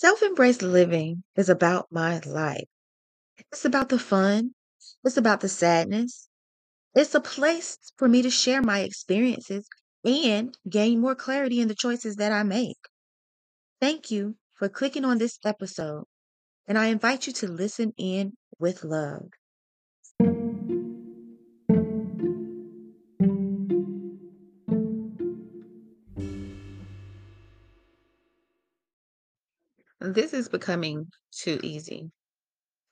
Self embraced living is about my life. It's about the fun, it's about the sadness. It's a place for me to share my experiences and gain more clarity in the choices that I make. Thank you for clicking on this episode, and I invite you to listen in with love. This is becoming too easy.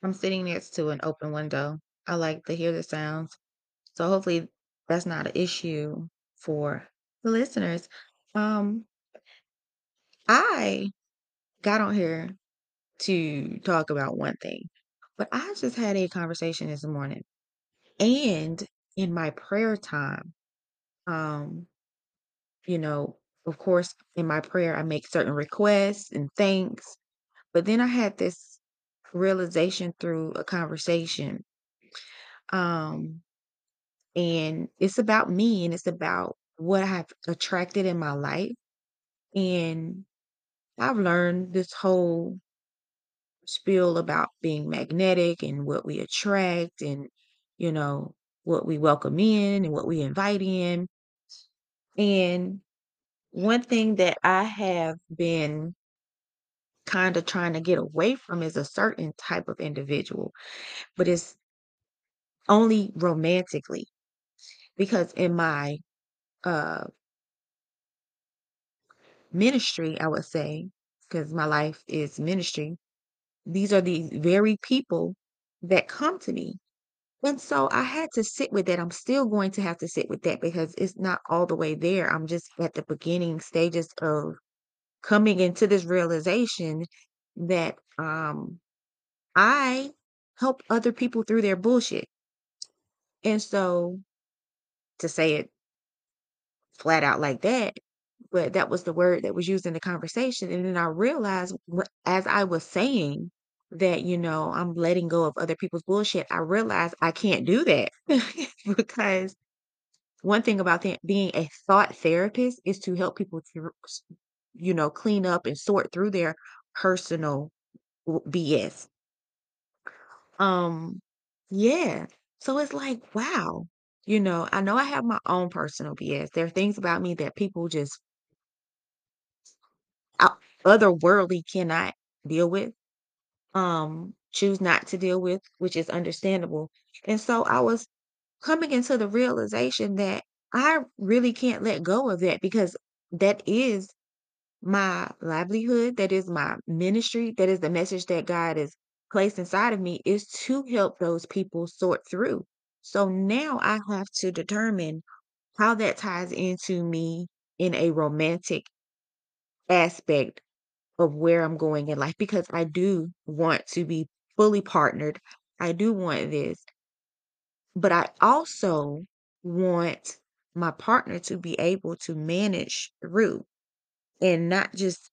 I'm sitting next to an open window. I like to hear the sounds. So hopefully that's not an issue for the listeners. Um, I got on here to talk about one thing, but I just had a conversation this morning. And in my prayer time, um, you know, of course, in my prayer, I make certain requests and thanks. But then I had this realization through a conversation. Um, and it's about me and it's about what I have attracted in my life. And I've learned this whole spiel about being magnetic and what we attract and, you know, what we welcome in and what we invite in. And one thing that I have been kind of trying to get away from is a certain type of individual, but it's only romantically because in my uh ministry, I would say, because my life is ministry, these are the very people that come to me. And so I had to sit with that. I'm still going to have to sit with that because it's not all the way there. I'm just at the beginning stages of coming into this realization that um I help other people through their bullshit. And so to say it flat out like that, but that was the word that was used in the conversation. And then I realized as I was saying that, you know, I'm letting go of other people's bullshit, I realize I can't do that because one thing about being a thought therapist is to help people to, you know, clean up and sort through their personal BS. Um, yeah. So it's like, wow, you know, I know I have my own personal BS. There are things about me that people just otherworldly cannot deal with, um, choose not to deal with, which is understandable. And so I was coming into the realization that I really can't let go of that because that is my livelihood, that is my ministry, that is the message that God has placed inside of me is to help those people sort through. So now I have to determine how that ties into me in a romantic aspect of where I'm going in life because I do want to be fully partnered. I do want this, but I also want my partner to be able to manage through and not just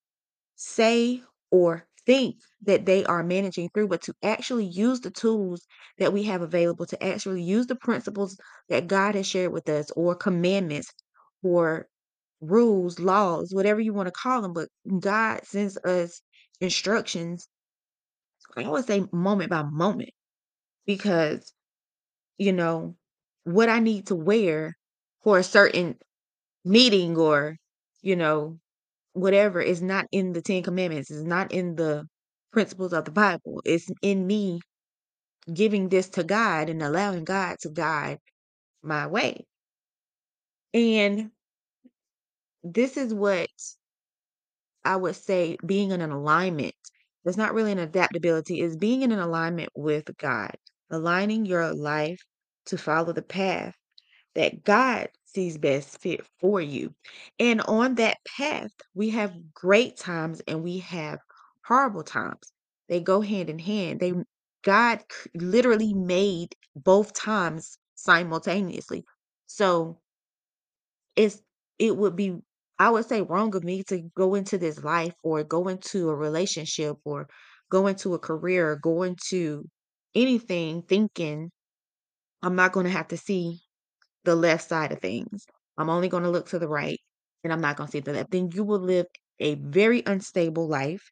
say or think that they are managing through, but to actually use the tools that we have available, to actually use the principles that God has shared with us, or commandments, or rules, laws, whatever you want to call them. But God sends us instructions, I would say moment by moment, because, you know, what I need to wear for a certain meeting or, you know, whatever is not in the Ten Commandments, is not in the principles of the Bible. It's in me giving this to God and allowing God to guide my way. And this is what I would say being in an alignment. It's not really an adaptability, is being in an alignment with God, aligning your life to follow the path that God sees best fit for you. And on that path, we have great times and we have horrible times. They go hand in hand. They God literally made both times simultaneously. So it's it would be I would say wrong of me to go into this life or go into a relationship or go into a career or go into anything thinking I'm not going to have to see the left side of things. I'm only going to look to the right and I'm not going to see the left. Then you will live a very unstable life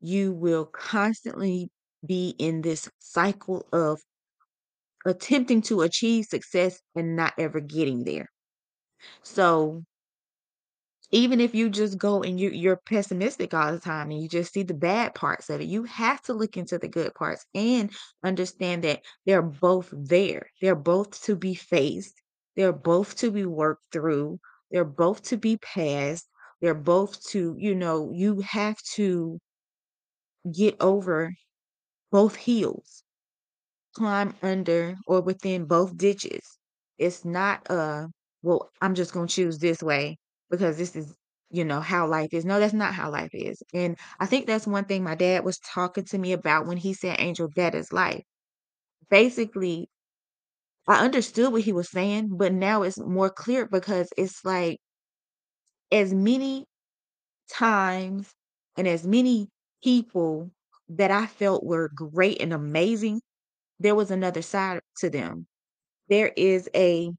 you will constantly be in this cycle of attempting to achieve success and not ever getting there. So even if you just go and you you're pessimistic all the time and you just see the bad parts of it, you have to look into the good parts and understand that they're both there. They're both to be faced. They're both to be worked through. They're both to be passed. They're both to, you know, you have to get over both hills, climb under or within both ditches. It's not uh well, I'm just gonna choose this way because this is, you know, how life is. No, that's not how life is. And I think that's one thing my dad was talking to me about when he said, Angel, that is life. Basically, I understood what he was saying, but now it's more clear because it's like as many times and as many people that I felt were great and amazing, there was another side to them. There is a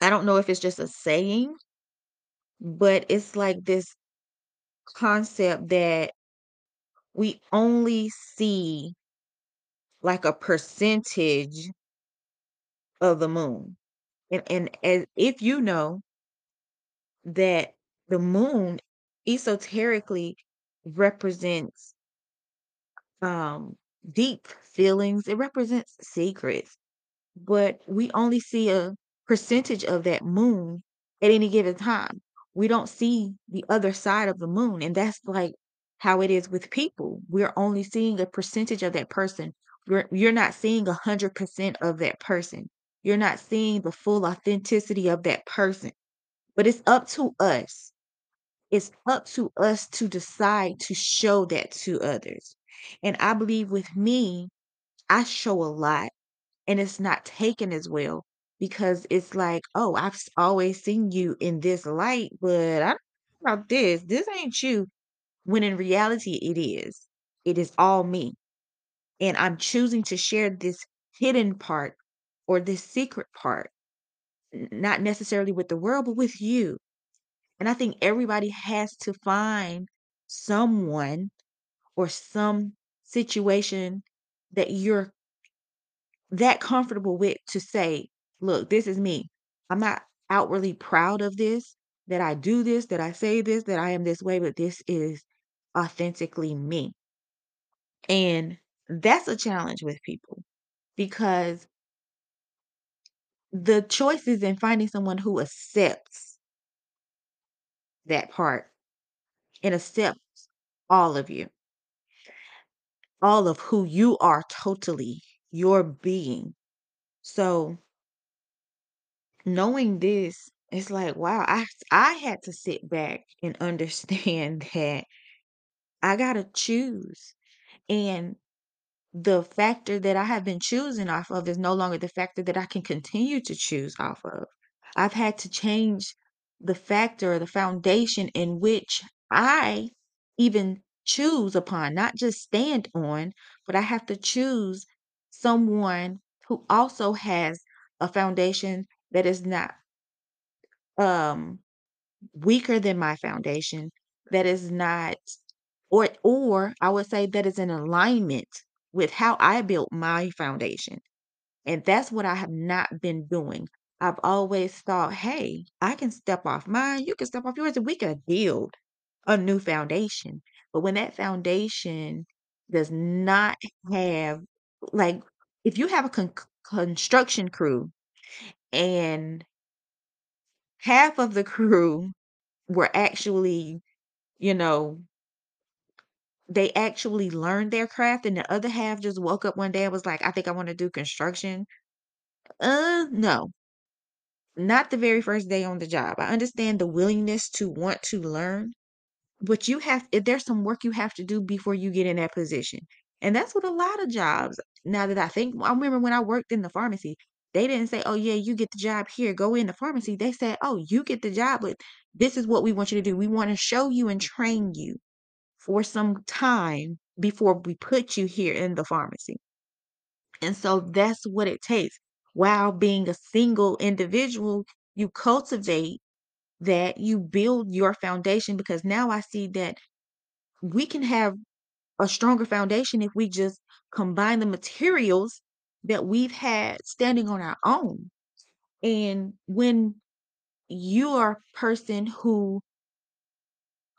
I don't know if it's just a saying, but it's like this concept that we only see like a percentage of the moon. And and as if you know that the moon esoterically represents um deep feelings, it represents secrets. but we only see a percentage of that moon at any given time. We don't see the other side of the moon, and that's like how it is with people. We're only seeing a percentage of that person. You're you're not seeing 100% of that person. You're not seeing the full authenticity of that person. But it's up to us. It's up to us to decide to show that to others. And I believe with me, I show a lot and it's not taken as well because it's like, "Oh, I've always seen you in this light, but I don't know about this. This ain't you." When in reality, it is. It is all me, and I'm choosing to share this hidden part or this secret part, not necessarily with the world, but with you, and I think everybody has to find someone or some situation that you're that comfortable with to say, "Look, this is me. I'm not outwardly proud of this, that I do this, that I say this, that I am this way, but this is authentically me." And that's a challenge with people because the choice is in finding someone who accepts that part and accepts all of you, all of who you are totally, your being. So Knowing this, it's like, wow, I I had to sit back and understand that I gotta choose. And the factor that I have been choosing off of is no longer the factor that I can continue to choose off of. I've had to change the factor or the foundation in which I even choose upon, not just stand on, but I have to choose someone who also has a foundation that is not um weaker than my foundation that is not or or I would say that is in alignment with how I built my foundation. And that's what I have not been doing. I've always thought, hey, I can step off mine, you can step off yours, and we can build a new foundation. But when that foundation does not have like if you have a con- construction crew and half of the crew were actually, you know, they actually learned their craft and the other half just woke up one day and was like, "I think I wanna do construction." Uh, no. Not the very first day on the job. I understand the willingness to want to learn, but you have if there's some work you have to do before you get in that position. And that's what a lot of jobs now that I think I remember when I worked in the pharmacy, they didn't say, "Oh, yeah, you get the job here, go in the pharmacy." They said, "Oh, you get the job, but this is what we want you to do. We wanna show you and train you." for some time before we put you here in the pharmacy. And so that's what it takes. While being a single individual, you cultivate that, you build your foundation because now I see that we can have a stronger foundation if we just combine the materials that we've had standing on our own. And when you are a person who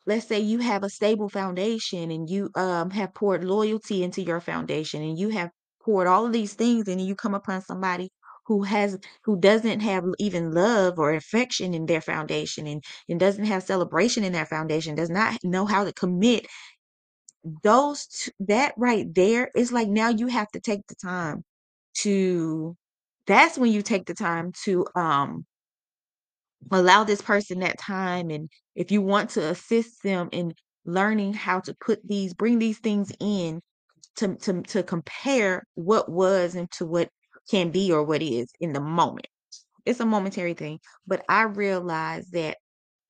let's say you have a stable foundation and you um have poured loyalty into your foundation and you have poured all of these things and you come upon somebody who has who doesn't have even love or affection in their foundation and, and doesn't have celebration in their foundation does not know how to commit those that right there is like now you have to take the time to that's when you take the time to um allow this person that time and if you want to assist them in learning how to put these bring these things in to to to compare what was into what can be or what is in the moment. It's a momentary thing but i realize that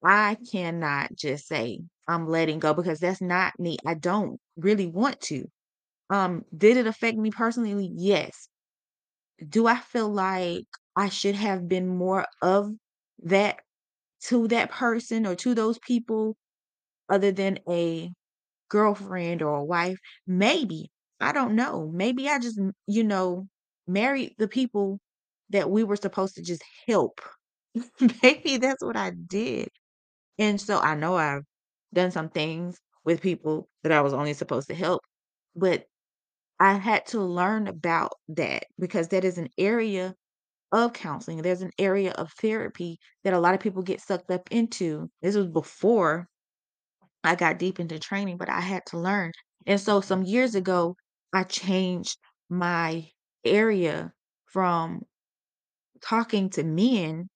i cannot just say i'm letting go because that's not me i don't really want to. Um did it affect me personally? Yes do i feel like i should have been more of that to that person or to those people other than a girlfriend or a wife? Maybe. I don't know. Maybe I just, you know, married the people that we were supposed to just help. Maybe that's what I did. And so I know I've done some things with people that I was only supposed to help, but I had to learn about that because that is an area of counseling. There's an area of therapy that a lot of people get sucked up into. This was before I got deep into training, but I had to learn. And so some years ago, I changed my area from talking to men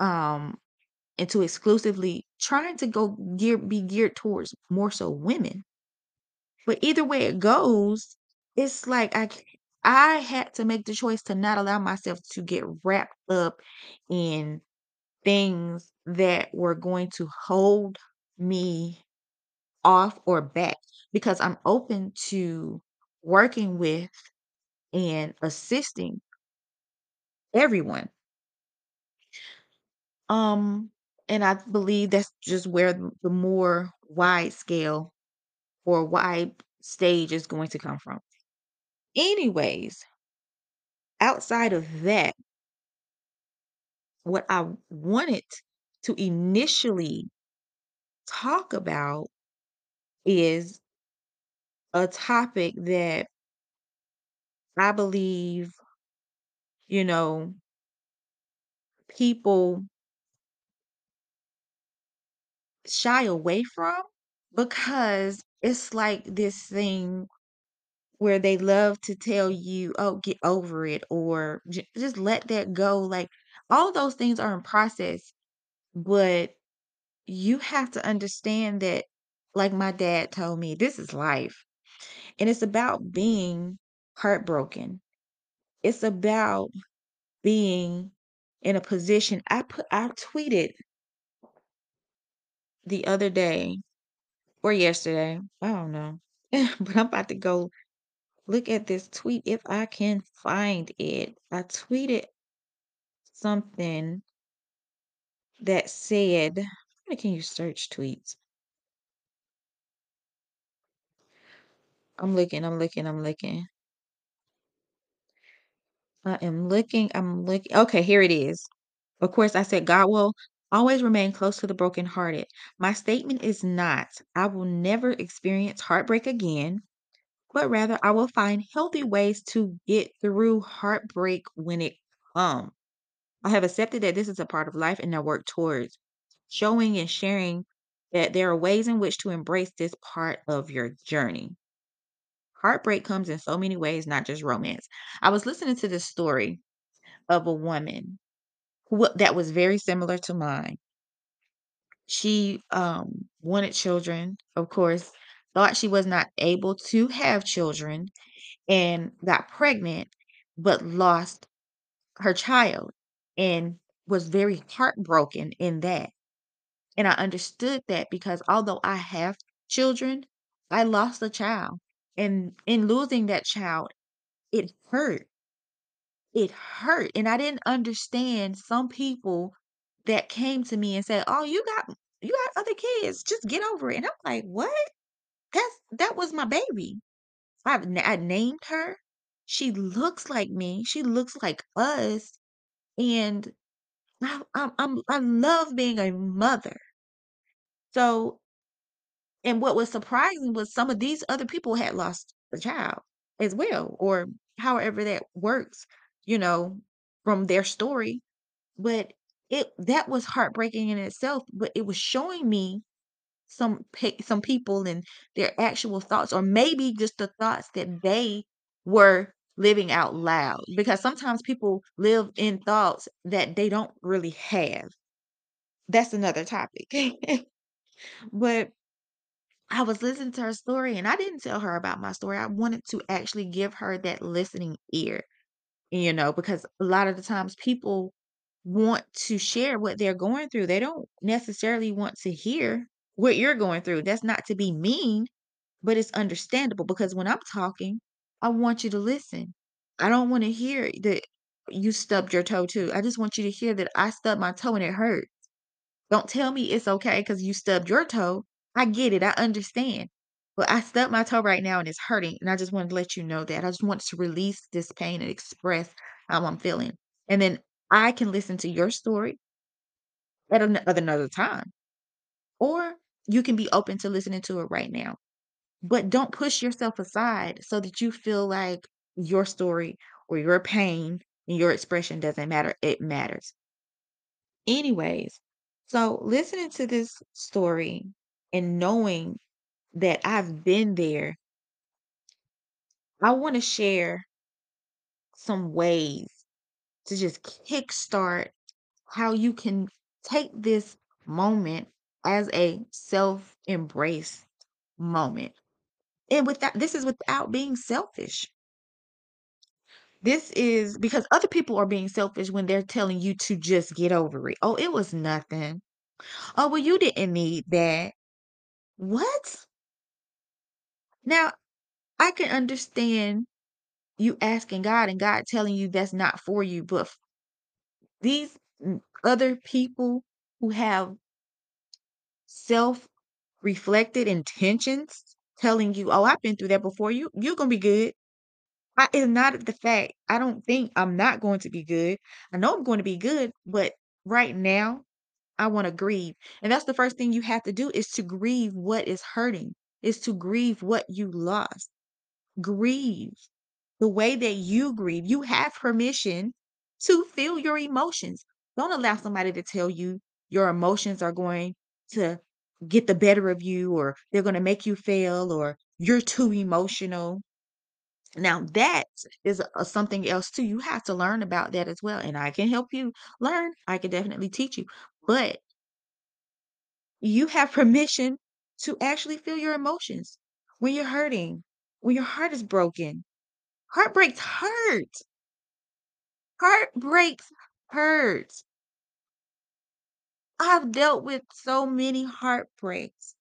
um into exclusively trying to go gear be geared towards more so women. But either way it goes, it's like I had to make the choice to not allow myself to get wrapped up in things that were going to hold me off or back because I'm open to working with and assisting everyone. Um, and I believe that's just where the more wide scale or wide stage is going to come from. Anyways, outside of that, what I wanted to initially talk about is a topic that I believe, you know, people shy away from because it's like this thing where they love to tell you, "Oh, get over it," or "J just let that go." Like, all those things are in process, but you have to understand that, like my dad told me, this is life, and it's about being heartbroken. It's about being in a position I put I tweeted the other day or yesterday, I don't know, but I'm about to go look at this tweet if I can find it. I tweeted something that said, how can you search tweets? I'm looking, I'm looking, I'm looking. I am looking, I'm looking. Okay, here it is. Of course, I said, God will always remain close to the brokenhearted. My statement is not, I will never experience heartbreak again, but rather I will find healthy ways to get through heartbreak when it comes. I have accepted that this is a part of life and I work towards showing and sharing that there are ways in which to embrace this part of your journey. Heartbreak comes in so many ways, not just romance. I was listening to this story of a woman who, that was very similar to mine. She um, wanted children, of course, thought she was not able to have children and got pregnant, but lost her child and was very heartbroken in that. And I understood that because although I have children, I lost a child. And in losing that child, it hurt. It hurt. And I didn't understand some people that came to me and said, "Oh, you got you got other kids. Just get over it." And I'm like, "What? That's that was my baby. I've I named her. She looks like me, she looks like us, and I I'm I'm I love being a mother. So and what was surprising was some of these other people had lost a child as well, or however that works, you know, from their story. But it that was heartbreaking in itself, but it was showing me some pe some people and their actual thoughts, or maybe just the thoughts that they were living out loud, because sometimes people live in thoughts that they don't really have. That's another topic. But I was listening to her story, and I didn't tell her about my story. I wanted to actually give her that listening ear, you know, because a lot of the times people want to share what they're going through. They don't necessarily want to hear what you're going through. That's not to be mean, but it's understandable because when I'm talking, I want you to listen. I don't want to hear that you stubbed your toe too. I just want you to hear that I stubbed my toe and it hurt. Don't tell me it's okay because you stubbed your toe. I get it, I understand. But I stubbed my toe right now and it's hurting, and I just wanted to let you know that. I just want to release this pain and express how I'm feeling. And then I can listen to your story at an at another time, or you can be open to listening to it right now. But don't push yourself aside so that you feel like your story or your pain and your expression doesn't matter. It matters. Anyways, so listening to this story and knowing that I've been there, I want to share some ways to just kickstart how you can take this moment as a self embrace moment. And without this is without being selfish. This is because other people are being selfish when they're telling you to just get over it. Oh, it was nothing. Oh, well, you didn't need that. What? Now, I can understand you asking God and God telling you that's not for you, but these mm, other people who have self reflected intentions telling you, "Oh, I've been through that before. You you're to be good." I, it's not the fact. I don't think I'm not going to be good. I know I'm going to be good, but right now I want to grieve. And that's the first thing you have to do is to grieve what is hurting, is to grieve what you lost. Grieve the way that you grieve. You have permission to feel your emotions. Don't allow somebody to tell you your emotions are going to get the better of you or they're going to make you fail or you're too emotional. Now that is a, something else too. You have to learn about that as well. And I can help you learn. I can definitely teach you. But you have permission to actually feel your emotions when you're hurting, when your heart is broken. Heartbreaks hurt. Heartbreaks hurt. I've dealt with so many heartbreaks.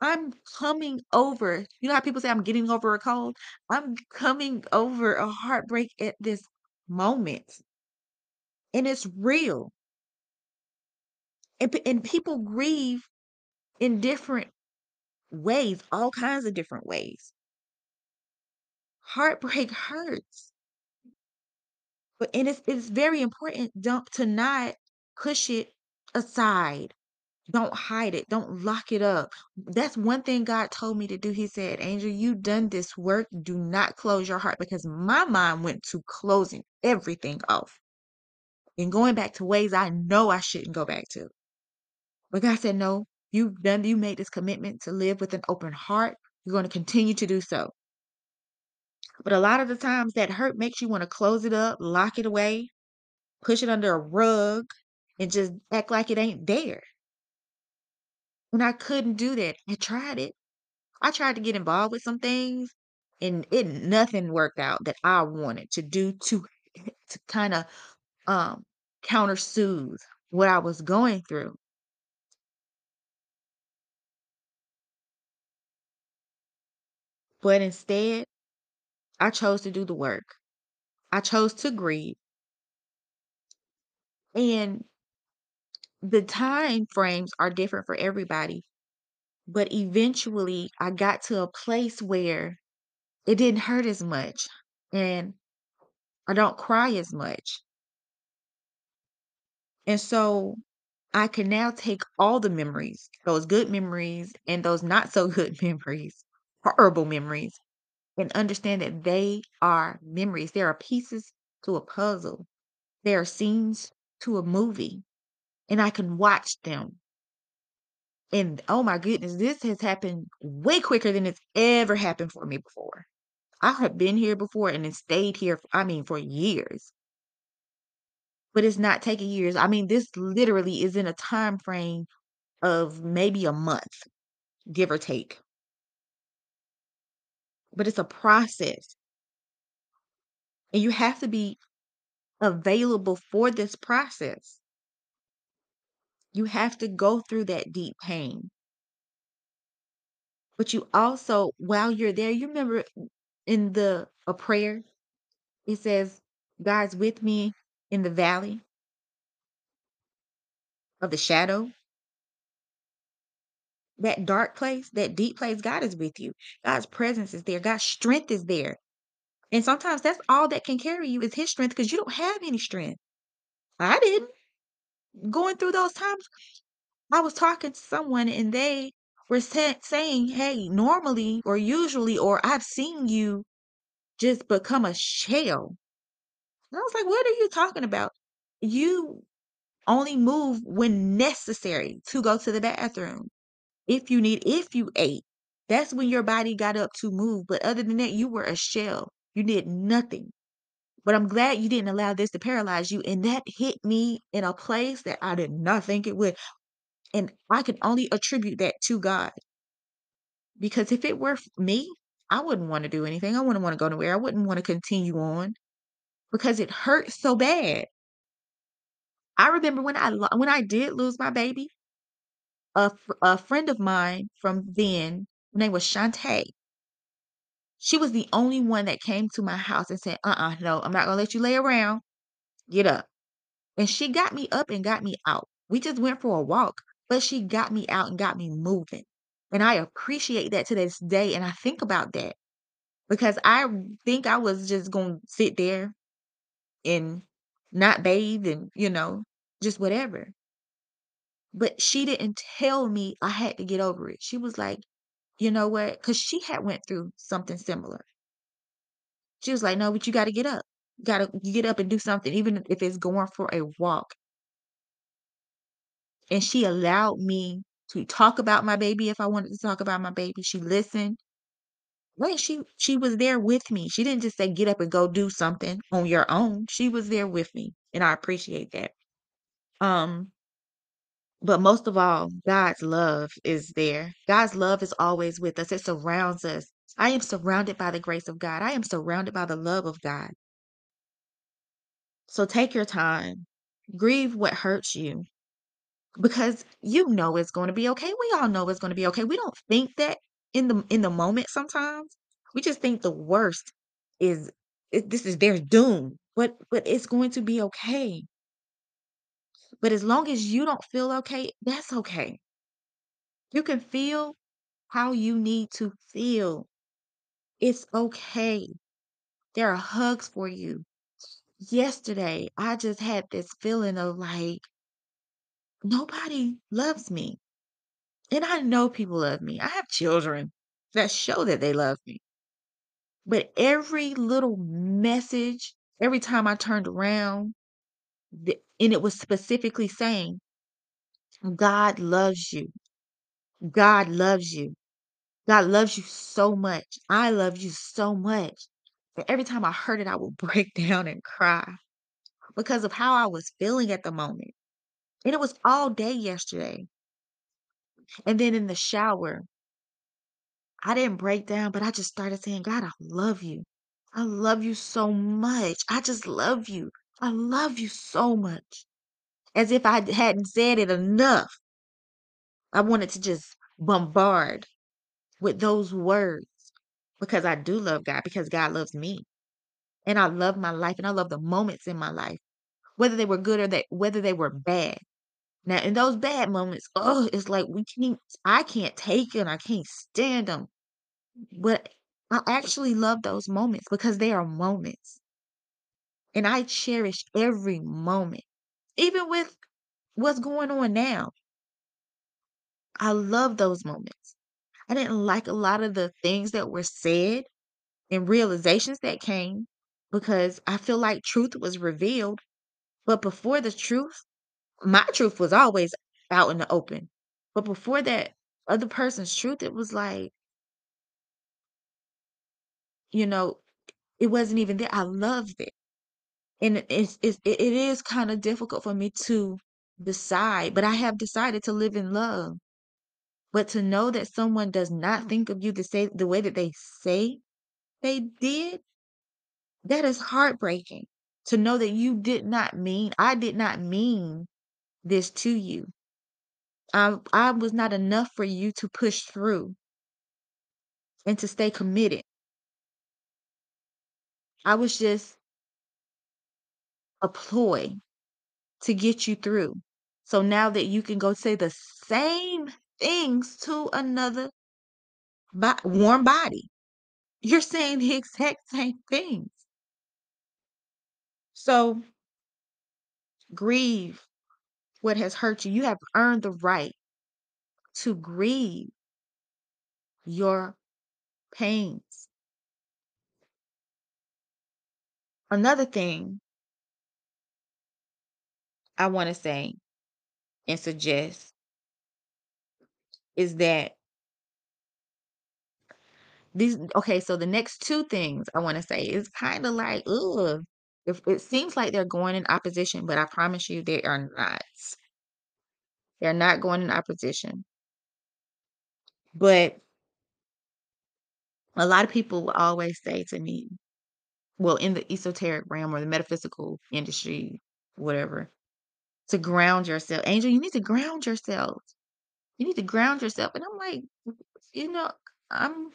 I'm coming over. You know how people say I'm getting over a cold? I'm coming over a heartbreak at this moment, and it's real. And, and people grieve in different ways, all kinds of different ways. Heartbreak hurts. But and it's it's very important don't to not push it aside. Don't hide it. Don't lock it up. That's one thing God told me to do. He said, Angel, you done this work. Do not close your heart because my mind went to closing everything off and going back to ways I know I shouldn't go back to. But God said, No, you've done, you made this commitment to live with an open heart. You're going to continue to do so. But a lot of the times that hurt makes you want to close it up, lock it away, push it under a rug, and just act like it ain't there. And I couldn't do that. I tried it. I tried to get involved with some things and it nothing worked out that I wanted to do to to kind of um counter soothe what I was going through. But instead, I chose to do the work. I chose to grieve. And the time frames are different for everybody. But eventually, I got to a place where it didn't hurt as much, and I don't cry as much. And so, I can now take all the memories, those good memories and those not so good memories, horrible memories, and understand that they are memories. There are pieces to a puzzle. there are scenes to a movie, and I can watch them. And oh my goodness, this has happened way quicker than it's ever happened for me before. I have been here before and then stayed here, I mean, for years. But it's not taking years. I mean, this literally is in a time frame of maybe a month, give or take. But it's a process. And you have to be available for this process. You have to go through that deep pain. But you also, while you're there, you remember in the a prayer, it says, God's with me in the valley of the shadow. That dark place, that deep place, God is with you. God's presence is there. God's strength is there. And sometimes that's all that can carry you is his strength because you don't have any strength. I didn't. Going through those times, I was talking to someone and they were sa- saying, hey, normally or usually, or I've seen you just become a shell. And I was like, what are you talking about? You only move when necessary to go to the bathroom. If you need, if you ate, that's when your body got up to move. But other than that, you were a shell. You did nothing. But I'm glad you didn't allow this to paralyze you. And that hit me in a place that I did not think it would. And I can only attribute that to God. Because if it were me, I wouldn't want to do anything. I wouldn't want to go nowhere. I wouldn't want to continue on because it hurt so bad. I remember when I when I did lose my baby, a, a friend of mine from then, her name was Shantae. She was the only one that came to my house and said, "Uh-uh, no, I'm not gonna let you lay around. Get up." And she got me up and got me out. We just went for a walk, but she got me out and got me moving. And I appreciate that to this day. And I think about that because I think I was just gonna sit there and not bathe and, you know, just whatever. But she didn't tell me I had to get over it. She was like, "You know what?" Because she had went through something similar. She was like, "No, but you gotta get up. You gotta get up and do something, even if it's going for a walk." And she allowed me to talk about my baby if I wanted to talk about my baby. She listened. Right, she she was there with me. She didn't just say, "Get up and go do something on your own." She was there with me, and I appreciate that. Um But most of all, God's love is there. God's love is always with us. It surrounds us. I am surrounded by the grace of God. I am surrounded by the love of God. So take your time. Grieve what hurts you because you know it's going to be okay. We all know it's going to be okay. We don't think that in the in the moment sometimes. We just think the worst is it, this is their doom. But but it's going to be okay. But as long as you don't feel okay, that's okay. You can feel how you need to feel. It's okay. There are hugs for you. Yesterday, I just had this feeling of like, nobody loves me. And I know people love me. I have children that show that they love me. But every little message, every time I turned around, and it was specifically saying, God loves you. God loves you. God loves you so much. I love you so much. And every time I heard it, I would break down and cry because of how I was feeling at the moment. And it was all day yesterday. And then in the shower, I didn't break down, but I just started saying, God, I love you. I love you so much. I just love you. I love you so much. As if I hadn't said it enough. I wanted to just bombard with those words because I do love God, because God loves me. And I love my life and I love the moments in my life, whether they were good or that whether they were bad. Now, in those bad moments, oh, it's like we can't I can't take it, I can't stand them. But I actually love those moments because they are moments. And I cherish every moment, even with what's going on now. I love those moments. I didn't like a lot of the things that were said and realizations that came because I feel like truth was revealed. But before the truth, my truth was always out in the open. But before that other person's truth, it was like, you know, it wasn't even there. I loved it. And it's, it's it it is kind of difficult for me to decide, but I have decided to live in love. But to know that someone does not mm. think of you the say the way that they say they did, that is heartbreaking. To know that you did not mean I did not mean this to you. I I was not enough for you to push through and to stay committed. I was just a ploy to get you through. So now that you can go say the same things to another bo warm body, you're saying the exact same things. So grieve what has hurt you. You have earned the right to grieve your pains. Another thing I want to say and suggest is that these okay, so the next two things I want to say is kind of like, ugh, if it seems like they're going in opposition, but I promise you they are not. They're not going in opposition. But a lot of people will always say to me, well, in the esoteric realm or the metaphysical industry, whatever, to ground yourself. Angel, you need to ground yourself. You need to ground yourself. And I'm like, you know, I'm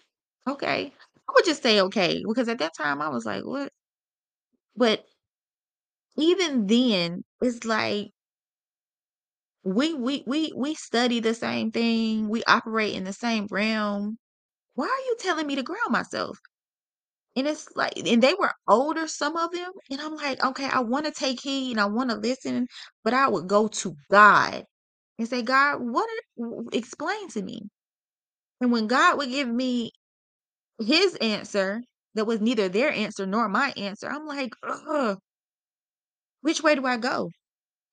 okay. I would just say okay because at that time I was like, what? But even then, it's like we we we we study the same thing. We operate in the same realm. Why are you telling me to ground myself? And it's like, and they were older, some of them. And I'm like, okay, I want to take heed and I want to listen, but I would go to God and say, God, what? are- Explain to me. And when God would give me his answer that was neither their answer nor my answer, I'm like, Ugh, which way do I go?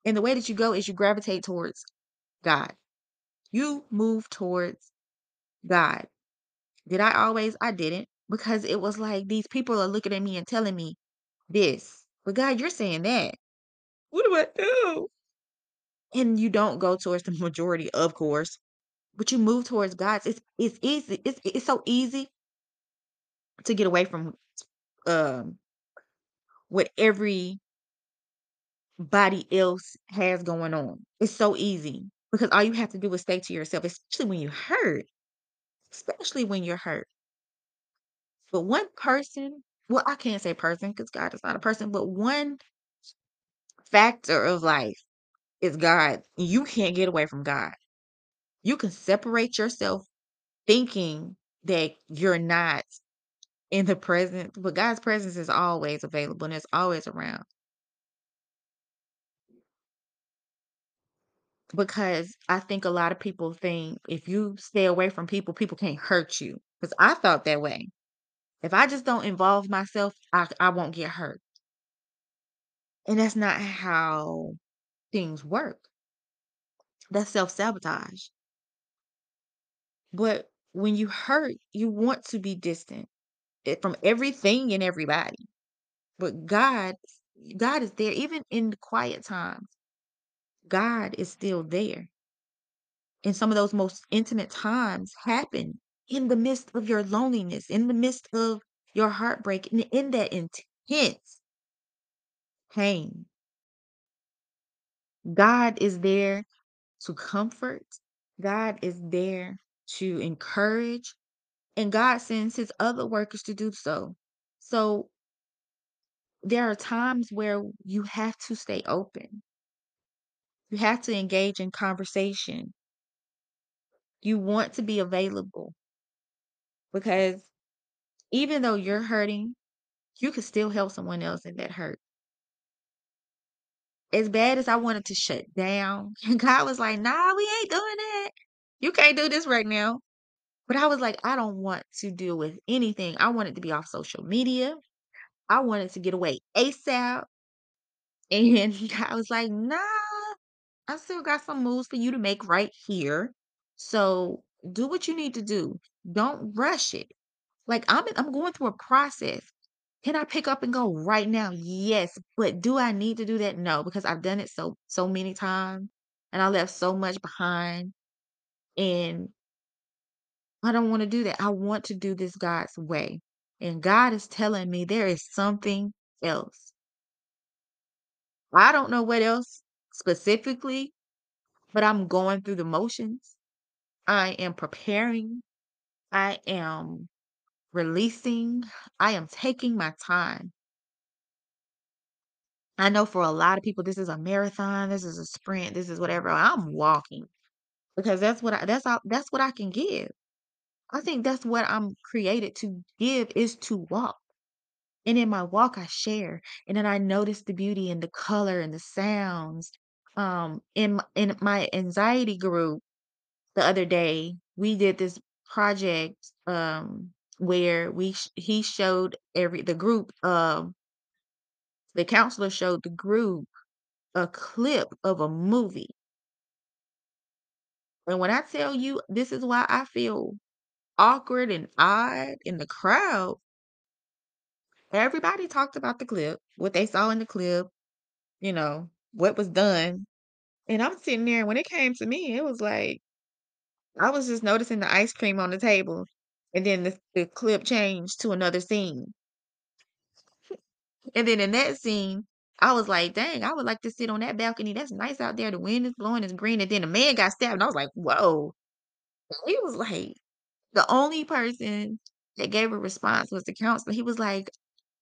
And the way that you go is you gravitate towards God. You move towards God. Did I always? I didn't because it was like these people are looking at me and telling me this. But God, you're saying that. What do I do? And you don't go towards the majority, of course, but you move towards God's. It's it's easy. It's it's so easy to get away from um what everybody else has going on. It's so easy because all you have to do is stay to yourself, especially when you're hurt. Especially when you're hurt. But one person, well, I can't say person because God is not a person, but one factor of life is God. You can't get away from God. You can separate yourself thinking that you're not in the present, but God's presence is always available and it's always around. Because I think a lot of people think if you stay away from people, people can't hurt you. Because I felt that way. If I just don't involve myself, I, I won't get hurt. And that's not how things work. That's self sabotage. But when you hurt, you want to be distant eh, from everything and everybody. But God, God is there even in the quiet times. God is still there. And some of those most intimate times happen in the midst of your loneliness, in the midst of your heartbreak, and in that intense pain. God is there to comfort. God is there to encourage. And God sends his other workers to do so. So there are times where you have to stay open. You have to engage in conversation. You want to be available because even though you're hurting, you could still help someone else in that hurt. As bad as I wanted to shut down, God was like, "Nah, we ain't doing that. You can't do this right now." But I was like, "I don't want to deal with anything. I wanted to be off social media. I wanted to get away ASAP." And I was like, "Nah, I still got some moves for you to make right here. So do what you need to do. Don't rush it. Like I'm I'm going through a process. Can I pick up and go right now? Yes. But do I need to do that? No, because I've done it so so many times and I left so much behind. And I don't want to do that. I want to do this God's way. And God is telling me there is something else. I don't know what else specifically, but I'm going through the motions. I am preparing. I am releasing. I am taking my time. I know for a lot of people, this is a marathon, this is a sprint, this is whatever. I'm walking because that's what I that's all that's what I can give. I think that's what I'm created to give is to walk. And in my walk, I share, and then I notice the beauty and the color and the sounds. Um, in in my anxiety group the other day, we did this project um where we sh- he showed every the group um the counselor showed the group a clip of a movie. And when I tell you this is why I feel awkward and odd in the crowd, everybody talked about the clip, what they saw in the clip, you know, what was done. And I'm sitting there, and when it came to me, it was like I was just noticing the ice cream on the table, and then the, the clip changed to another scene. And then in that scene, I was like, dang, I would like to sit on that balcony. That's nice out there. The wind is blowing, it's green. And then the man got stabbed, and I was like, whoa. He was like, the only person that gave a response was the counselor. He was like,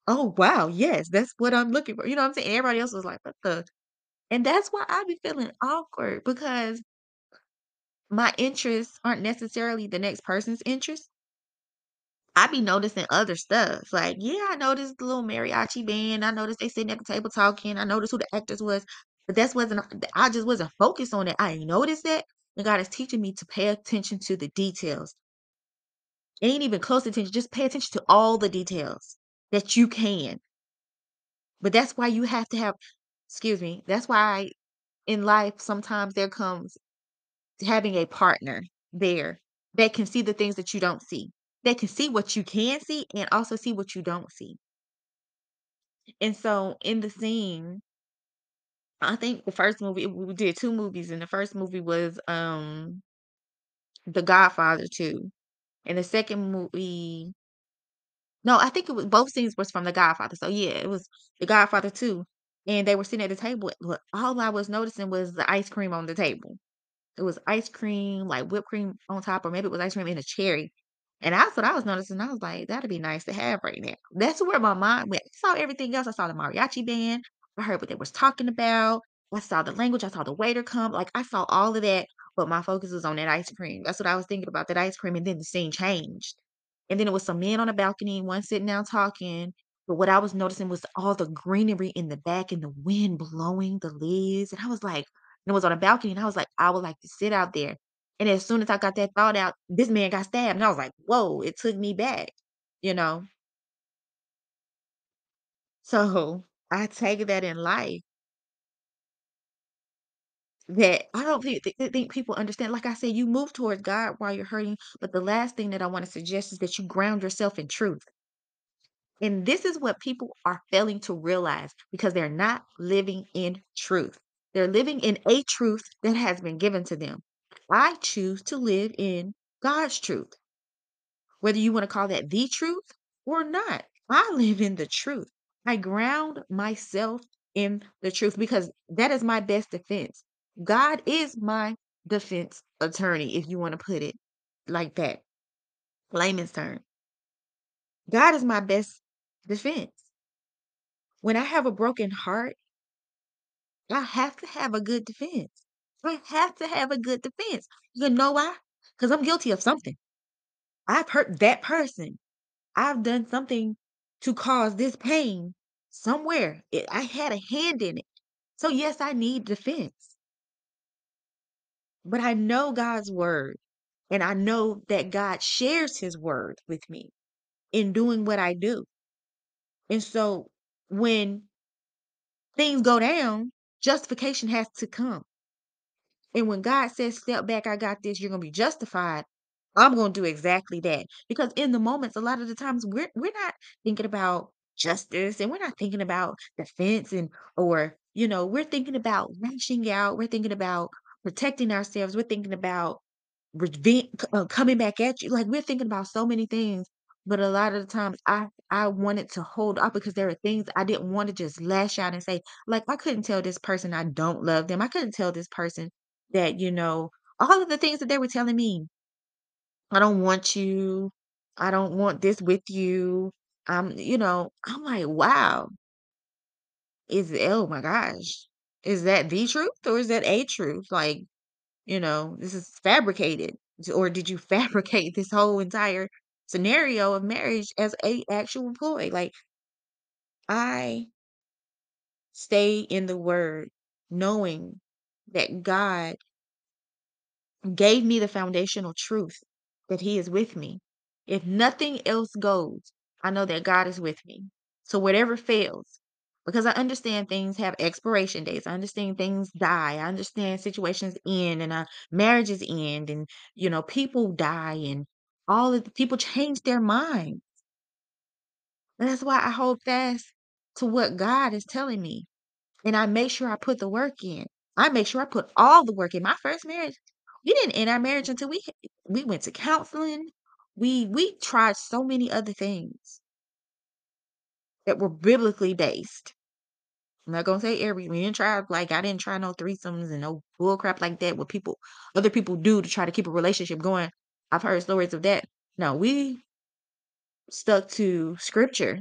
"Oh, wow, yes, that's what I'm looking for." You know what I'm saying? Everybody else was like, "What the" and that's why I be feeling awkward because my interests aren't necessarily the next person's interests. I be noticing other stuff. Like, yeah, I noticed the little mariachi band. I noticed they sitting at the table talking. I noticed who the actors was, but that's wasn't I just wasn't focused on it. I noticed that, and God is teaching me to pay attention to the details. Ain't even close attention, just pay attention to all the details that you can. But that's why you have to have excuse me, that's why in life sometimes there comes having a partner there that can see the things that you don't see. That can see what you can see and also see what you don't see. And so in the scene, I think the first movie we did 2 movies, and the first movie was, um, The Godfather 2, and the second movie No, I think it was both scenes was from The Godfather, so yeah, it was The Godfather 2, and they were sitting at the table, all I was noticing was the ice cream on the table. It was ice cream, like whipped cream on top, or maybe it was ice cream in a cherry, and that's what I was noticing, I was like, "That'd be nice to have right now." That's where my mind went. I saw everything else, I saw the mariachi band, I heard what they was talking about, I saw the language, I saw the waiter come, like, I saw all of that, but my focus was on that ice cream. That's what I was thinking about, that ice cream, and then the scene changed. And then it was some men on the balcony, one sitting down talking, but what I was noticing was all the greenery in the back and the wind blowing the leaves, and I was like and it was on a balcony, and I was like, "I would like to sit out there." And as soon as I got that thought out, this man got stabbed, and I was like, "Whoa," it took me back, you know? So, I take that in life that I don't think th think people understand. Like I said, you move towards God while you're hurting, but the last thing that I wanna suggest is that you ground yourself in truth. And this is what people are failing to realize because they're not living in truth. They're living in a truth that has been given to them. I choose to live in God's truth, whether you want to call that the truth or not. I live in the truth. I ground myself in the truth because that is my best defense. God is my defense attorney, if you want to put it like that, layman's term. God is my best defense. When I have a broken heart, I have to have a good defense. I have to have a good defense. You know why? Because I'm guilty of something. I've hurt that person. I've done something to cause this pain somewhere. It, I had a hand in it. So, yes, I need defense, but I know God's word and I know that God shares his word with me in doing what I do. And so, when things go down, justification has to come. And when God says, step back, I got this, you're going to be justified. I'm going to do exactly that. Because in the moments, a lot of the times we're, we're not thinking about justice and we're not thinking about defense and, or, you know, we're thinking about lashing out. We're thinking about protecting ourselves. We're thinking about revenge, uh, coming back at you. Like we're thinking about so many things. But a lot of the times I, I wanted to hold off because there are things I didn't want to just lash out and say, like, I couldn't tell this person I don't love them. I couldn't tell this person that, you know, all of the things that they were telling me, "I don't want you. I don't want this with you." Um, you know, I'm like, "Wow, is oh my gosh, is that the truth or is that a truth?" Like, you know, this is fabricated. Or did you fabricate this whole entire scenario of marriage as a actual ploy? Like, I stay in the word knowing that God gave me the foundational truth that He is with me. If nothing else goes, I know that God is with me. So whatever fails, because I understand things have expiration dates. I understand things die. I understand situations end and uh, marriages end, and you know people die, and all of the people change their mind. And that's why I hold fast to what God is telling me. And I make sure I put the work in. I make sure I put all the work in. My first marriage, we didn't end our marriage until we we went to counseling. We we tried so many other things that were biblically based. I'm not gonna say every we didn't try like I didn't try no threesomes and no bull crap like that what people other people do to try to keep a relationship going. I've heard stories of that. No, we stuck to scripture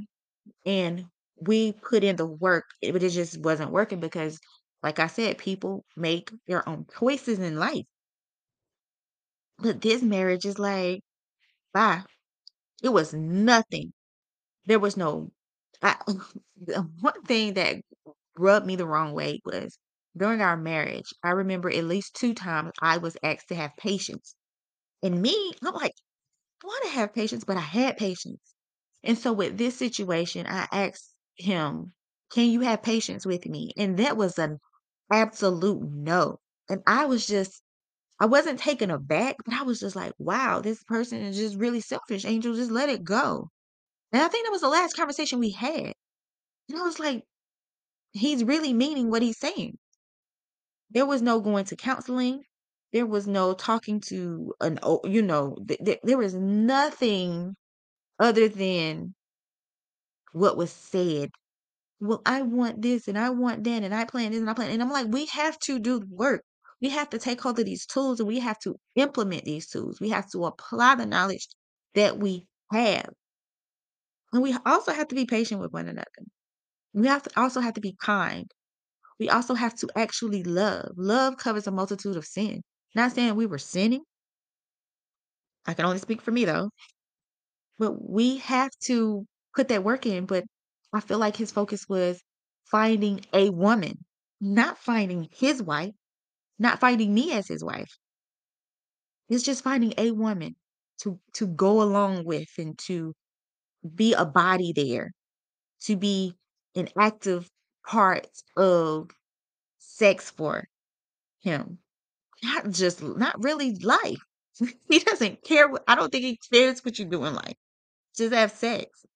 and we put in the work, eh, but it just wasn't working because, like I said, people make their own choices in life. But this marriage is like, bye. It was nothing. There was no I one thing that rubbed me the wrong way was during our marriage, I remember at least 2 times I was asked to have patience. And me, I'm like, "I wanna have patience," but I had patience. And so with this situation, I asked him, "Can you have patience with me?" And that was an absolute no. And I was just I wasn't taken aback, but I was just like, "Wow, this person is just really selfish, Angel, just let it go." And I think that was the last conversation we had. And I was like, "He's really meaning what he's saying." There was no going to counseling. There was no talking to an o you know, th th there was nothing other than what was said Well, I want this and I want that and I plan this and I plan and I'm like, we have to do the work. We have to take hold of these tools and we have to implement these tools. We have to apply the knowledge that we have. And we also have to be patient with one another. We have to also have to be kind. We also have to actually love. Love covers a multitude of sin. Not saying we were sinning. I can only speak for me though. But we have to put that work in. But I feel like his focus was finding a woman, not finding his wife, not finding me as his wife. It's just finding a woman to to go along with and to be a body there, to be an active part of sex for him. Not just not really life. He doesn't care what I don't think he cares what you do in life. Just have sex.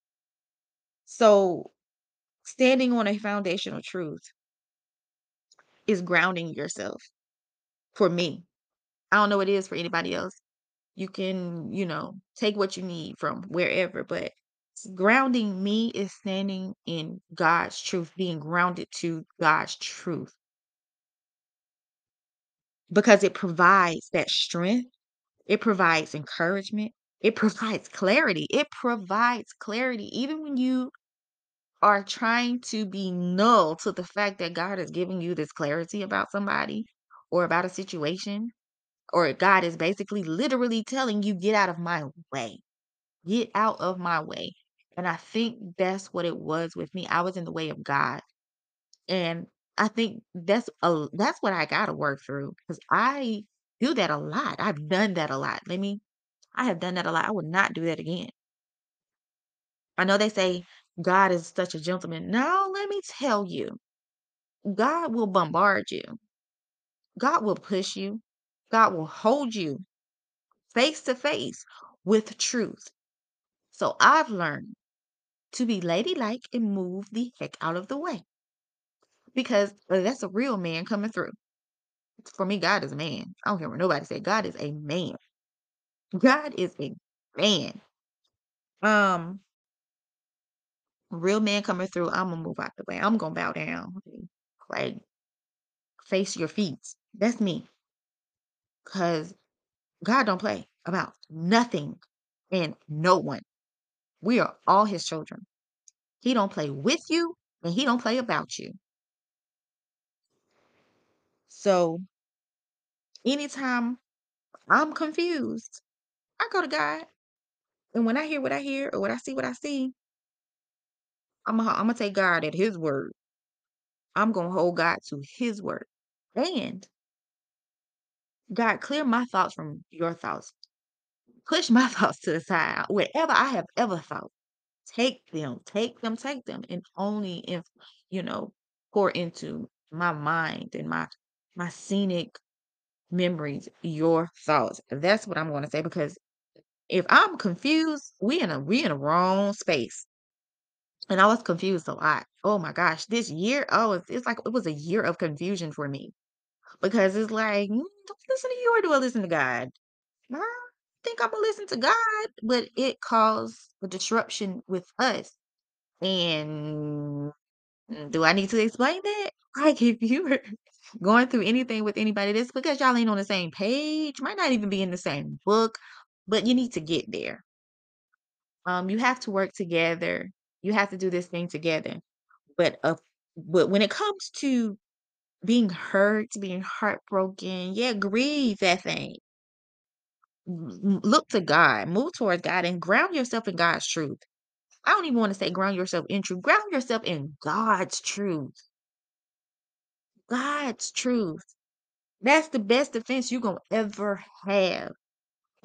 So Standing on a foundational truth is grounding yourself for me. I don't know what it is for anybody else. You can, you know, take what you need from wherever, but grounding me is standing in God's truth, being grounded to God's truth because it provides that strength, it provides encouragement, it provides clarity. It provides clarity even when you are trying to be null to the fact that God is giving you this clarity about somebody, or about a situation, or God is basically literally telling you, "Get out of my way. Get out of my way." And I think that's what it was with me. I was in the way of God. And I think that's a that's what I gotta work through because I do that a lot. I've done that a lot. Let me I have done that a lot. I would not do that again. I know they say God is such a gentleman. No, let me tell you, God will bombard you. God will push you. God will hold you face to face with truth. So I've learned to be ladylike and move the heck out of the way because uh, that's a real man coming through. For me, God is a man. I don't care what nobody say. God is a man. God is a man. Um, real man coming through. I'm gonna move out the way. I'm gonna bow down. Like face your feet. That's me. Cause God don't play about nothing and no one. We are all his children. He don't play with you and he don't play about you. So anytime I'm confused, I go to God. And when I hear what I hear or what I see what I see, I'm gonna I'm gonna take God at his word. I'm gonna hold God to his word. And God, clear my thoughts from your thoughts. Push my thoughts to the side. Whatever I have ever thought, take them, take them, take them, and only if you know, pour into my mind and my my scenic memories, your thoughts. That's what I'm gonna say because if I'm confused, we in a we in a wrong space. And I was confused a lot. Oh my gosh, this year, oh, it's, it's like it was a year of confusion for me because it's like, mm, do I listen to you or do I listen to God? I think I'm gonna listen to God, but it caused a disruption with us. And mm, do I need to explain that? Like if you were going through anything with anybody, this because y'all ain't on the same page, might not even be in the same book, but you need to get there. Um, you have to work together. You have to do this thing together. But uh, but when it comes to being hurt, being heartbroken, yeah, grieve that thing. Look to God, move towards God, and ground yourself in God's truth. I don't even want to say ground yourself in truth. Ground yourself in God's truth. God's truth. That's the best defense you're gonna ever have.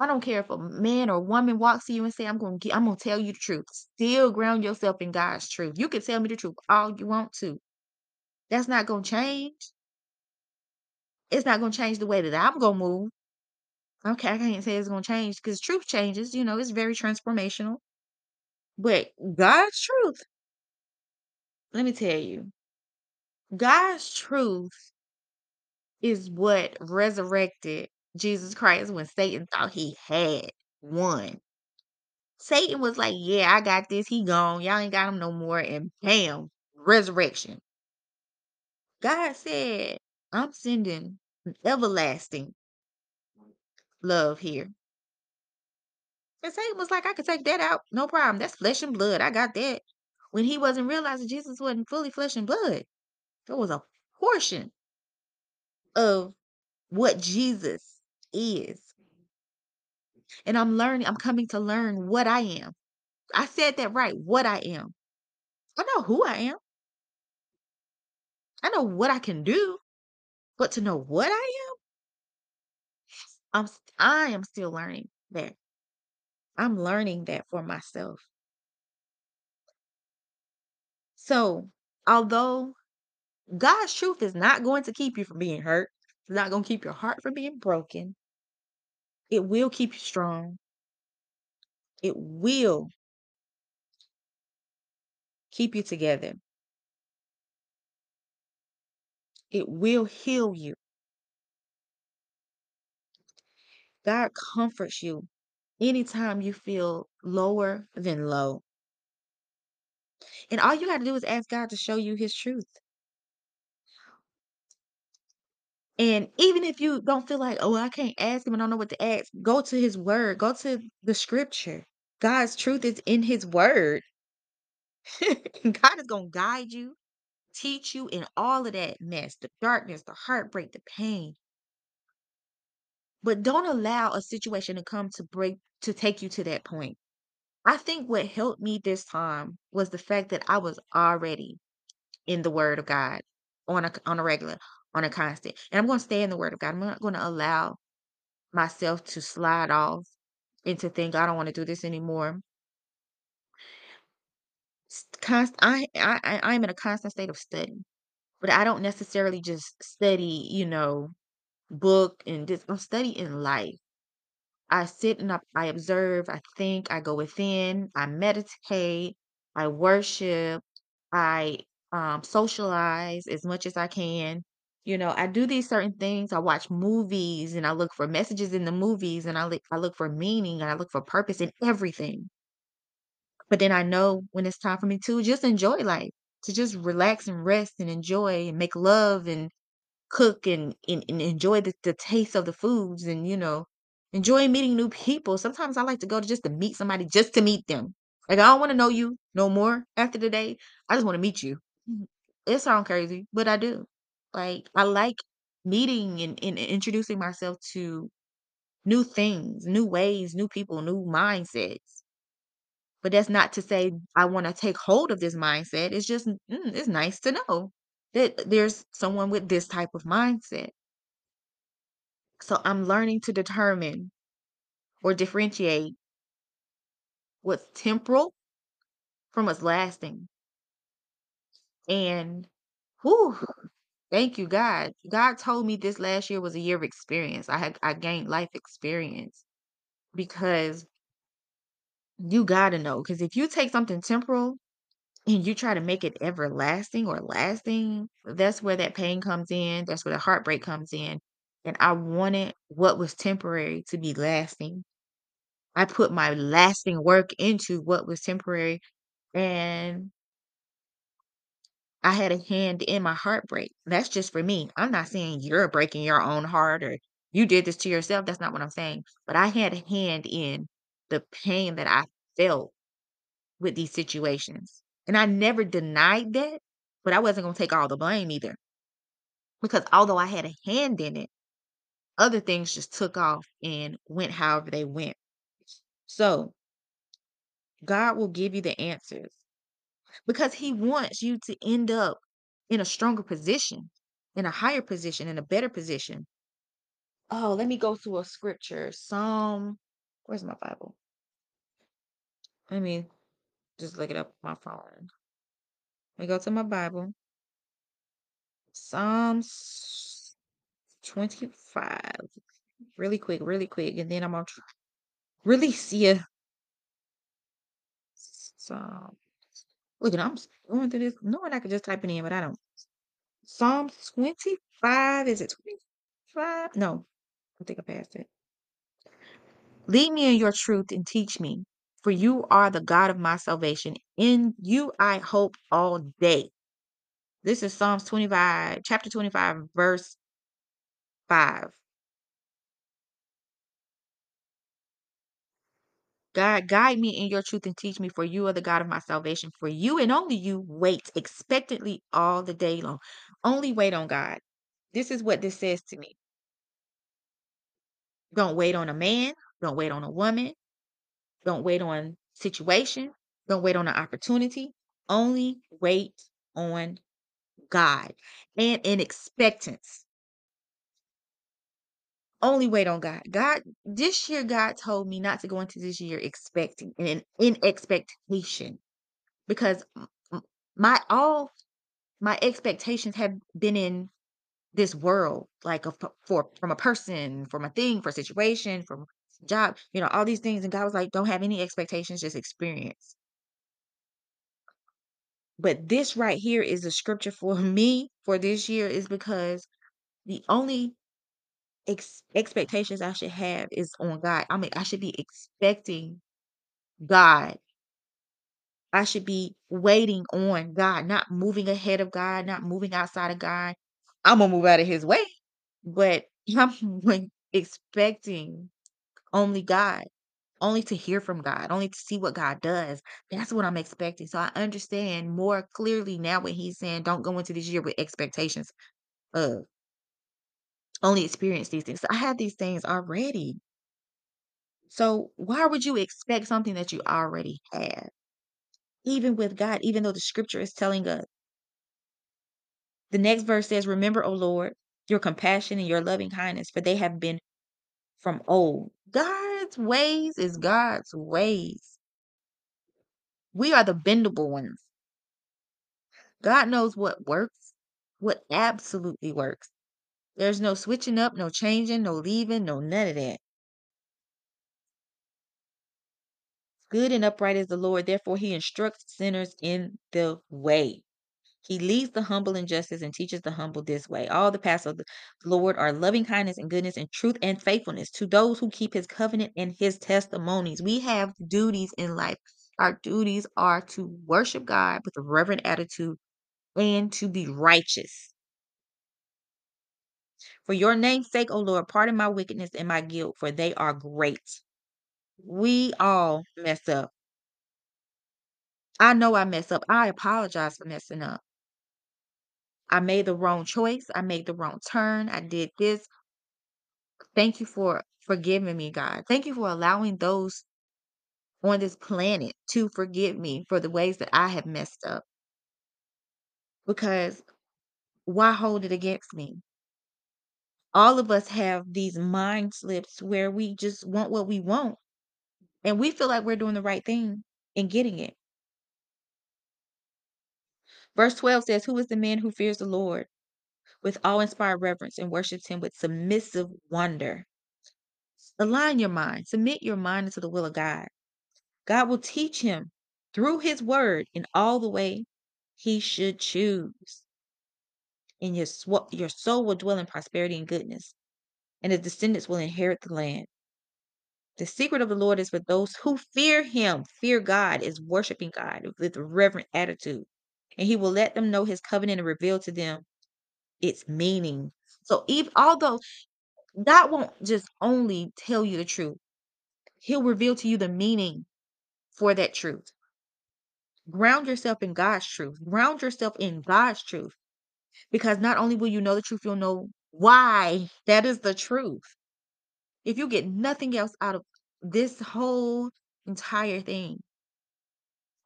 I don't care if a man or woman walks to you and say, "I'm gonna get, I'm gonna tell you the truth." Still ground yourself in God's truth. You can tell me the truth all you want to. That's not gonna change. It's not gonna change the way that I'm gonna move. Okay, I can't say it's gonna change because truth changes. You know, it's very transformational. But God's truth, let me tell you, God's truth is what resurrected Jesus Christ when Satan thought he had won. Satan was like, "Yeah, I got this. He gone. Y'all ain't got him no more." And bam, resurrection. God said, "I'm sending everlasting love here." And Satan was like, "I could take that out, no problem. That's flesh and blood. I got that." When he wasn't realizing Jesus wasn't fully flesh and blood, there was a portion of what Jesus is. And I'm learning. I'm coming to learn what I am. I said that right. What I am. I know who I am. I know what I can do. But to know what I am, I'm I am still learning that. I'm learning that for myself. So, although God's truth is not going to keep you from being hurt, it's not going to keep your heart from being broken. It will keep you strong. It will keep you together. It will heal you. God comforts you anytime you feel lower than low. And all you got to do is ask God to show you his truth. And even if you don't feel like, oh, I can't ask him, I don't know what to ask, go to his word, go to the scripture. God's truth is in his word. God is going to guide you, teach you in all of that mess, the darkness, the heartbreak, the pain. but don't allow a situation to come to break to take you to that point. I think what helped me this time was the fact that I was already in the word of God on a on a regular, on a constant. And I'm gonna stay in the word of God. I'm not gonna allow myself to slide off into think I don't want to do this anymore. Const I I I I'm in a constant state of study, but I don't necessarily just study, you know, book and this. I'm studying life. I sit and I, I observe, I think, I go within, I meditate, I worship, I um, socialize as much as I can. You know, I do these certain things. I watch movies and I look for messages in the movies and I look I look for meaning and I look for purpose in everything. But then I know when it's time for me to just enjoy life, to just relax and rest and enjoy and make love and cook and and, and enjoy the, the taste of the foods and you know enjoy meeting new people sometimes i like to go to just to meet somebody just to meet them like i don't want to know you no more after the day i just want to meet you Mhm. it sounds crazy but i do like i like meeting and, and introducing myself to new things new ways new people new mindsets but that's not to say i want to take hold of this mindset it's just mm, it's nice to know that there's someone with this type of mindset So I'm learning to determine or differentiate what's temporal from what's lasting. And whew, thank you, God. God told me this last year was a year of experience. I had I gained life experience because you gotta know. Because if you take something temporal and you try to make it everlasting or lasting, that's where that pain comes in. That's where the heartbreak comes in. And I wanted what was temporary to be lasting. I put my lasting work into what was temporary and I had a hand in my heartbreak. That's just for me. I'm not saying you're breaking your own heart or you did this to yourself. That's not what I'm saying. But I had a hand in the pain that I felt with these situations. And I never denied that, but I wasn't going to take all the blame either. Because although I had a hand in it, other things just took off and went however they went. So God will give you the answers because he wants you to end up in a stronger position, in a higher position, in a better position. Oh, let me go to a scripture. Psalm, where's my Bible? Let me just look it up on my phone. Let me go to my Bible. Psalms 25. Really quick, really quick. And then I'm going to really see a Psalm. Look at I'm going through this, knowing I could just type it in, but I don't. Psalm 25. Is it 25? No, I think I passed it. Lead me in your truth and teach me, for you are the God of my salvation. In you I hope all day. This is Psalms 25, chapter 25, verse 5. God, guide me in your truth and teach me, for you are the God of my salvation. For you and only you wait expectantly all the day long. Only wait on God. This is what this says to me. Don't wait on a man. Don't wait on a woman. Don't wait on situation. Don't wait on an opportunity. Only wait on God and in expectance. Only wait on God. God, this year, God told me not to go into this year expecting and in expectation because my all my expectations have been in this world, like a, for from a person, from a thing, for a situation, from job, you know, all these things. And God was like, don't have any expectations, just experience. But this right here is a scripture for me for this year is because the only ex- expectations I should have is on God. I mean, I should be expecting God. I should be waiting on God, not moving ahead of God, not moving outside of God. I'm gonna move out of His way, but I'm expecting only God, only to hear from God, only to see what God does. That's what I'm expecting. So I understand more clearly now when He's saying, "Don't go into this year with expectations of." Only experience these things. I have these things already. So why would you expect something that you already have? Even with God, even though the scripture is telling us. The next verse says, Remember, O Lord, your compassion and your loving kindness, for they have been from old. God's ways is God's ways. We are the bendable ones. God knows what works, what absolutely works. There's no switching up, no changing, no leaving, no none of that. Good and upright is the Lord, therefore he instructs sinners in the way. He leads the humble in justice and teaches the humble this way. All the paths of the Lord are loving kindness and goodness and truth and faithfulness to those who keep his covenant and his testimonies. We have duties in life. Our duties are to worship God with a reverent attitude and to be righteous. For your name's sake, O Lord, pardon my wickedness and my guilt, for they are great. We all mess up. I know I mess up. I apologize for messing up. I made the wrong choice. I made the wrong turn. I did this. Thank you for forgiving me, God. Thank you for allowing those on this planet to forgive me for the ways that I have messed up. Because why hold it against me? All of us have these mind slips where we just want what we want and we feel like we're doing the right thing and getting it. Verse 12 says, Who is the man who fears the Lord with awe inspired reverence and worships him with submissive wonder? Align your mind, submit your mind into the will of God. God will teach him through his word in all the way he should choose. And your, sw- your soul will dwell in prosperity and goodness, and his descendants will inherit the land. The secret of the Lord is for those who fear him. Fear God is worshiping God with reverent attitude. And he will let them know his covenant and reveal to them its meaning. So even although God won't just only tell you the truth, he'll reveal to you the meaning for that truth. Ground yourself in God's truth. Ground yourself in God's truth. Because not only will you know the truth, you'll know why that is the truth. If you get nothing else out of this whole entire thing,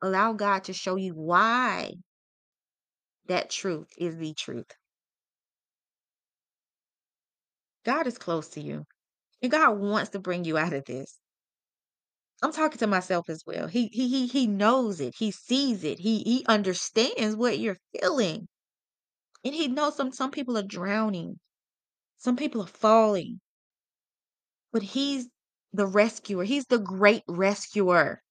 allow God to show you why that truth is the truth. God is close to you, and God wants to bring you out of this. I'm talking to myself as well. He he he he knows it. He sees it. He he understands what you're feeling. And he knows some some people are drowning. Some people are falling. But he's the rescuer. He's the great rescuer.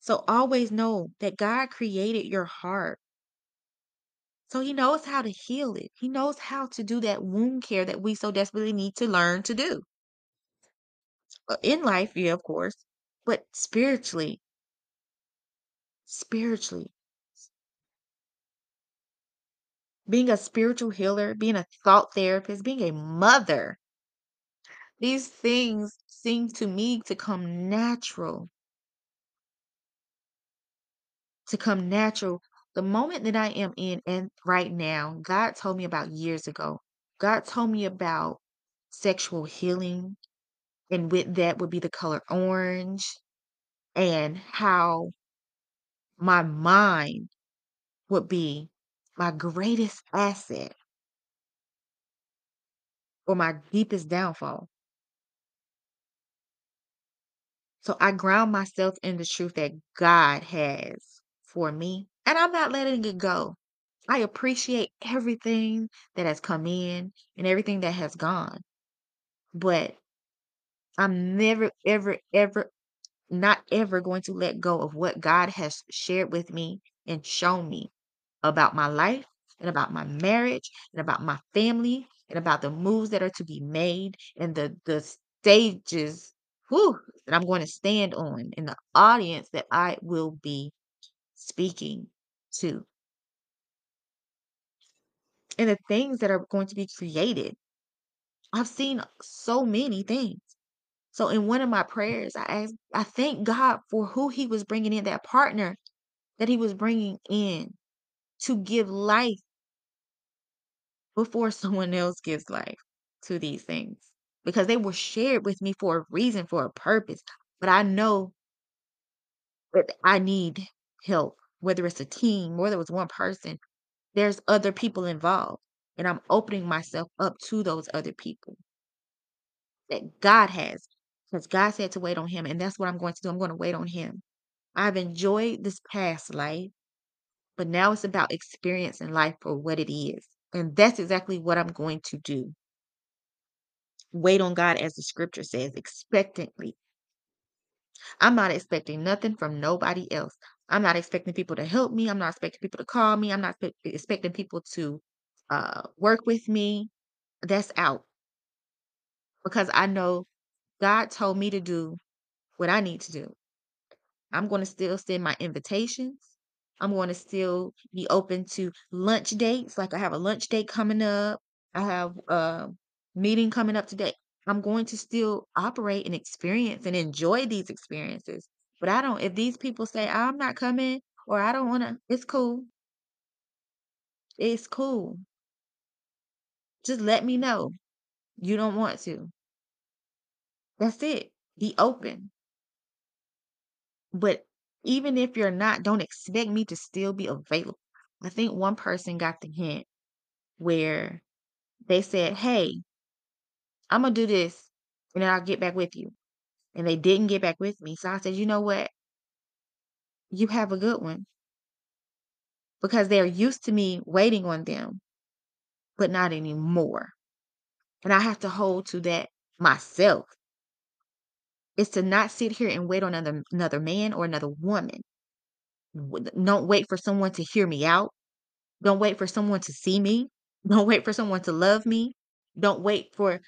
So always know that God created your heart. So he knows how to heal it. He knows how to do that wound care that we so desperately need to learn to do. Uh, In life, yeah, of course, but spiritually, spiritually, being a spiritual healer, being a thought therapist, being a mother, these things seem to me to come natural. To come natural. The moment that I am in and right now, God told me about years ago. God told me about sexual healing, and with that would be the color orange, and how my mind would be my greatest asset or my deepest downfall. So I ground myself in the truth that God has for me, and I'm not letting it go. I appreciate everything that has come in and everything that has gone, but I'm never, ever, ever, not ever going to let go of what God has shared with me and shown me about my life and about my marriage and about my family and about the moves that are to be made and the the stages whew, that I'm going to stand on and the audience that I will be speaking to and the things that are going to be created. I've seen so many things. So in one of my prayers, I asked, I thank God for who He was bringing in, that partner that He was bringing in to give life before someone else gives life. to these things because they were shared with me for a reason, for a purpose. But I know that I need help, whether it's a team, whether it's one person, there's other people involved. And I'm opening myself up to those other people that God has. Because God said to wait on him, and that's what I'm going to do. I'm going to wait on him. I've enjoyed this past life, but now it's about experiencing life for what it is. And that's exactly what I'm going to do. Wait on God, as the scripture says, expectantly. I'm not expecting nothing from nobody else. I'm not expecting people to help me. I'm not expecting people to call me. I'm not expecting people to uh, work with me. That's out because I know God told me to do what I need to do. I'm going to still send my invitations. I'm going to still be open to lunch dates. Like I have a lunch date coming up. I have a meeting coming up today. I'm going to still operate and experience and enjoy these experiences. But I don't, if these people say, I'm not coming or I don't want to, it's cool. It's cool. Just let me know you don't want to. That's it. Be open. But even if you're not, don't expect me to still be available. I think one person got the hint where they said, Hey, I'm gonna do this and then I'll get back with you. And they didn't get back with me. So I said, you know what? You have a good one. Because they're used to me waiting on them, but not anymore. And I have to hold to that myself. Is to not sit here and wait on another another man or another woman. Don't wait for someone to hear me out. Don't wait for someone to see me. Don't wait for someone to love me. Don't wait for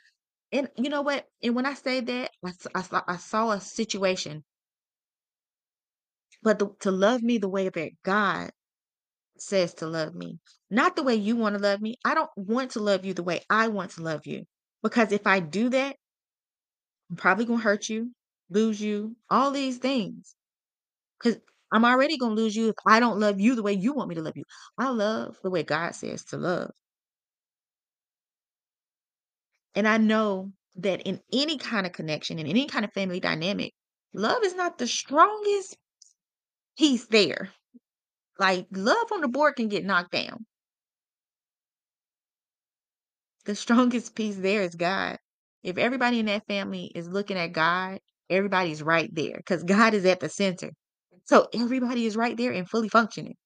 and you know what? And when I say that, I, I saw, I saw a situation, but the, to love me the way that God says to love me, not the way you want to love me. I don't want to love you the way I want to love you. Because if I do that, I'm probably to hurt you, lose you, all these things. Because I'm already to lose you if I don't love you the way you want me to love you. I love the way God says to love. And I know that in any kind of connection, in any kind of family dynamic, love is not the strongest piece there. Like love on the board can get knocked down. The strongest piece there is God. If everybody in that family is looking at God, everybody's right there because God is at the center. So everybody is right there and fully functioning.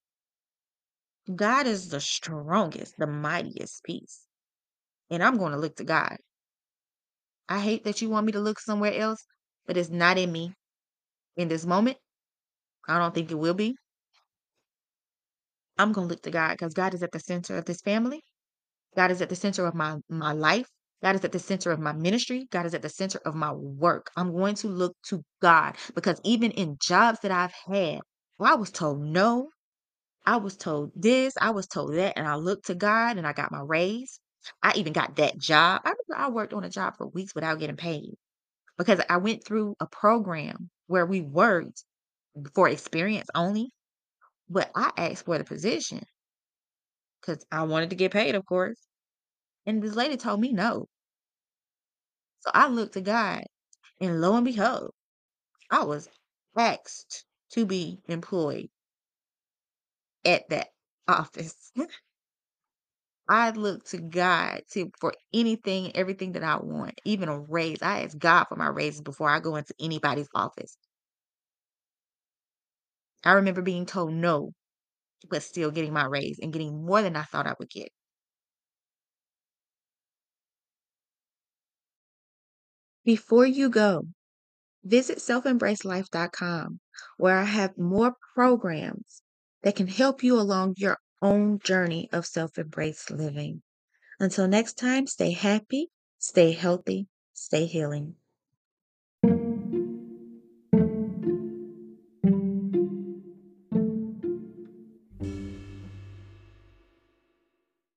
God is the strongest, the mightiest piece. And I'm going to look to God. I hate that you want me to look somewhere else, but it's not in me in this moment. I don't think it will be. I'm going to look to God because God is at the center of this family. God is at the center of my my life. God is at the center of my ministry. God is at the center of my work. I'm going to look to God because even in jobs that I've had, I was told no. I was told this, I was told that, and I looked to God and I got my raise. I even got that job. I remember I worked on a job for weeks without getting paid because I went through a program where we worked for experience only, but I asked for the position because I wanted to get paid, of course. And this lady told me no. So I looked to God, and lo and behold, I was asked to be employed at that office. I look to God to for anything, everything that I want, even a raise. I ask God for my raises before I go into anybody's office. I remember being told no, but still getting my raise and getting more than I thought I would get. Before you go, visit selfembracelife.com where I have more programs that can help you along your own journey of self embrace living. Until next time, stay happy, stay healthy, stay healing.